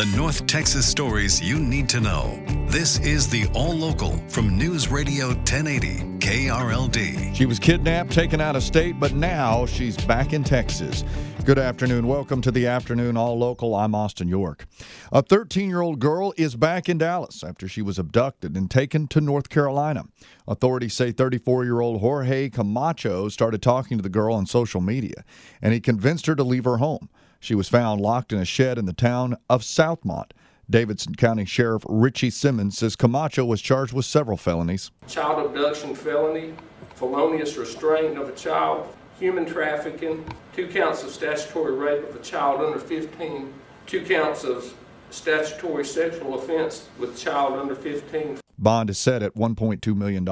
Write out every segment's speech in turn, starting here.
The North Texas stories you need to know. This is the All Local from News Radio 1080 KRLD. She was kidnapped, taken out of state, but now she's back in Texas. Good afternoon. Welcome to the afternoon All Local. I'm Austin York. A 13 year old girl is back in Dallas after she was abducted and taken to North Carolina. Authorities say 34 year old Jorge Camacho started talking to the girl on social media, and he convinced her to leave her home. She was found locked in a shed in the town of Southmont. Davidson County Sheriff Richie Simmons says Camacho was charged with several felonies. Child abduction felony, felonious restraint of a child, human trafficking, two counts of statutory rape of a child under 15, two counts of statutory sexual offense with child under 15. Bond is set at $1.2 million.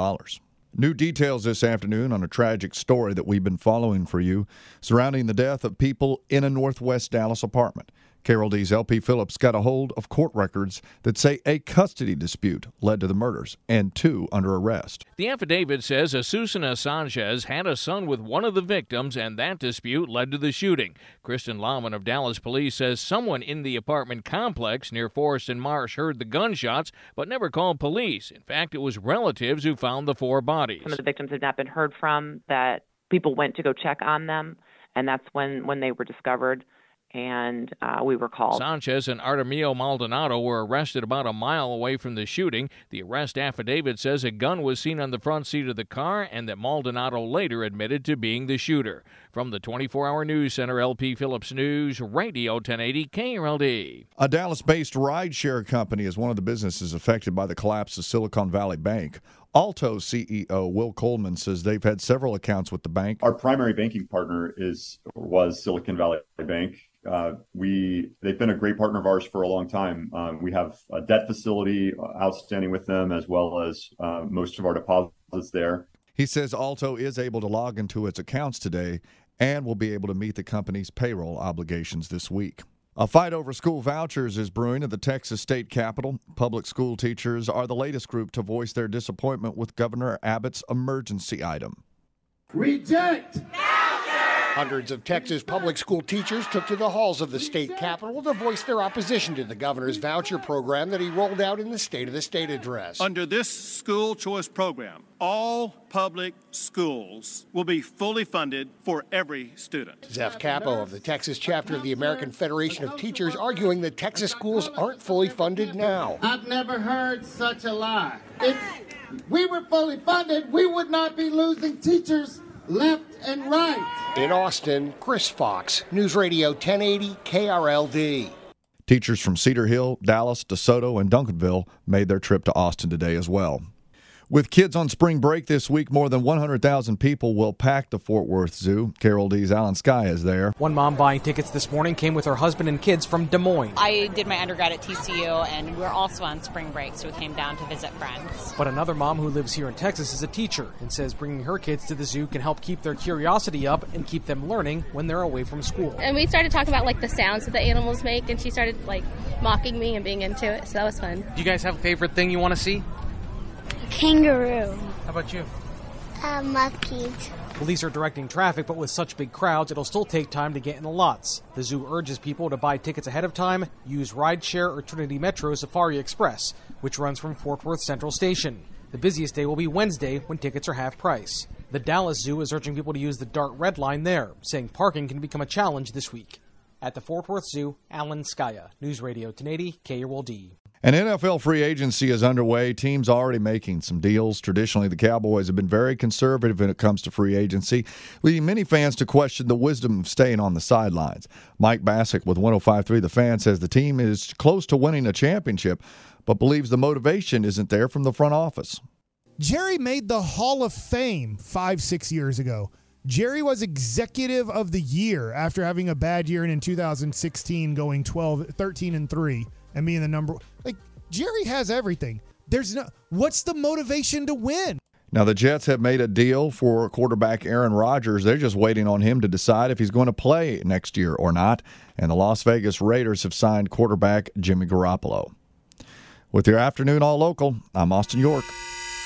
New details this afternoon on a tragic story that we've been following for you surrounding the death of people in a Northwest Dallas apartment. KRLD's LP Phillips got a hold of court records that say a custody dispute led to the murders and two under arrest. The affidavit says Asusana Sanchez had a son with one of the victims, and that dispute led to the shooting. Kristen Lauman of Dallas Police says someone in the apartment complex near Forest and Marsh heard the gunshots but never called police. In fact, it was relatives who found the four bodies. Some of the victims had not been heard from, that people went to go check on them, and that's when, when they were discovered and uh, we were called. Sanchez and Artemio Maldonado were arrested about a mile away from the shooting. The arrest affidavit says a gun was seen on the front seat of the car and that Maldonado later admitted to being the shooter. From the 24 hour news center, LP Phillips News, Radio 1080 KRLD. A Dallas based rideshare company is one of the businesses affected by the collapse of Silicon Valley Bank. Alto CEO Will Coleman says they've had several accounts with the bank. Our primary banking partner is was Silicon Valley Bank. Uh, we they've been a great partner of ours for a long time. Um, we have a debt facility outstanding with them, as well as uh, most of our deposits there. He says Alto is able to log into its accounts today and will be able to meet the company's payroll obligations this week. A fight over school vouchers is brewing at the Texas state capitol. Public school teachers are the latest group to voice their disappointment with Governor Abbott's emergency item. Reject! Hundreds of Texas public school teachers took to the halls of the state capitol to voice their opposition to the governor's voucher program that he rolled out in the State of the State address. Under this school choice program, all public schools will be fully funded for every student. Zeph Capo of the Texas chapter of the American Federation of Teachers arguing that Texas schools aren't fully funded now. I've never heard such a lie. If we were fully funded, we would not be losing teachers left and right. In Austin, Chris Fox, News Radio 1080 KRLD. Teachers from Cedar Hill, Dallas, DeSoto, and Duncanville made their trip to Austin today as well. With kids on spring break this week, more than 100,000 people will pack the Fort Worth Zoo. KRLD's Alan Scaia is there. One mom buying tickets this morning came with her husband and kids from Des Moines. I did my undergrad at TCU, and we are also on spring break, so we came down to visit friends. But another mom who lives here in Texas is a teacher and says bringing her kids to the zoo can help keep their curiosity up and keep them learning when they're away from school. And we started talking about like the sounds that the animals make, and she started like mocking me and being into it, so that was fun. Do you guys have a favorite thing you want to see? Kangaroo. How about you? Uh, monkeys. Police are directing traffic, but with such big crowds, it'll still take time to get in the lots. The zoo urges people to buy tickets ahead of time, use rideshare or Trinity Metro Safari Express, which runs from Fort Worth Central Station. The busiest day will be Wednesday when tickets are half price. The Dallas Zoo is urging people to use the Dart Red Line there, saying parking can become a challenge this week. At the Fort Worth Zoo, Alan Scaia, News Radio 1080 KRLD. An NFL free agency is underway. Teams already making some deals. Traditionally, the Cowboys have been very conservative when it comes to free agency, leading many fans to question the wisdom of staying on the sidelines. Mike Bacsik with 1053 The Fan says the team is close to winning a championship, but believes the motivation isn't there from the front office. Jerry made the Hall of Fame five, six years ago. Jerry was executive of the year after having a bad year and in 2016 going 12, 13 and 3 and being the number like Jerry has everything. There's no what's the motivation to win? Now, the Jets have made a deal for quarterback Aaron Rodgers. They're just waiting on him to decide if he's going to play next year or not. And the Las Vegas Raiders have signed quarterback Jimmy Garoppolo. With your afternoon all local, I'm Austin York.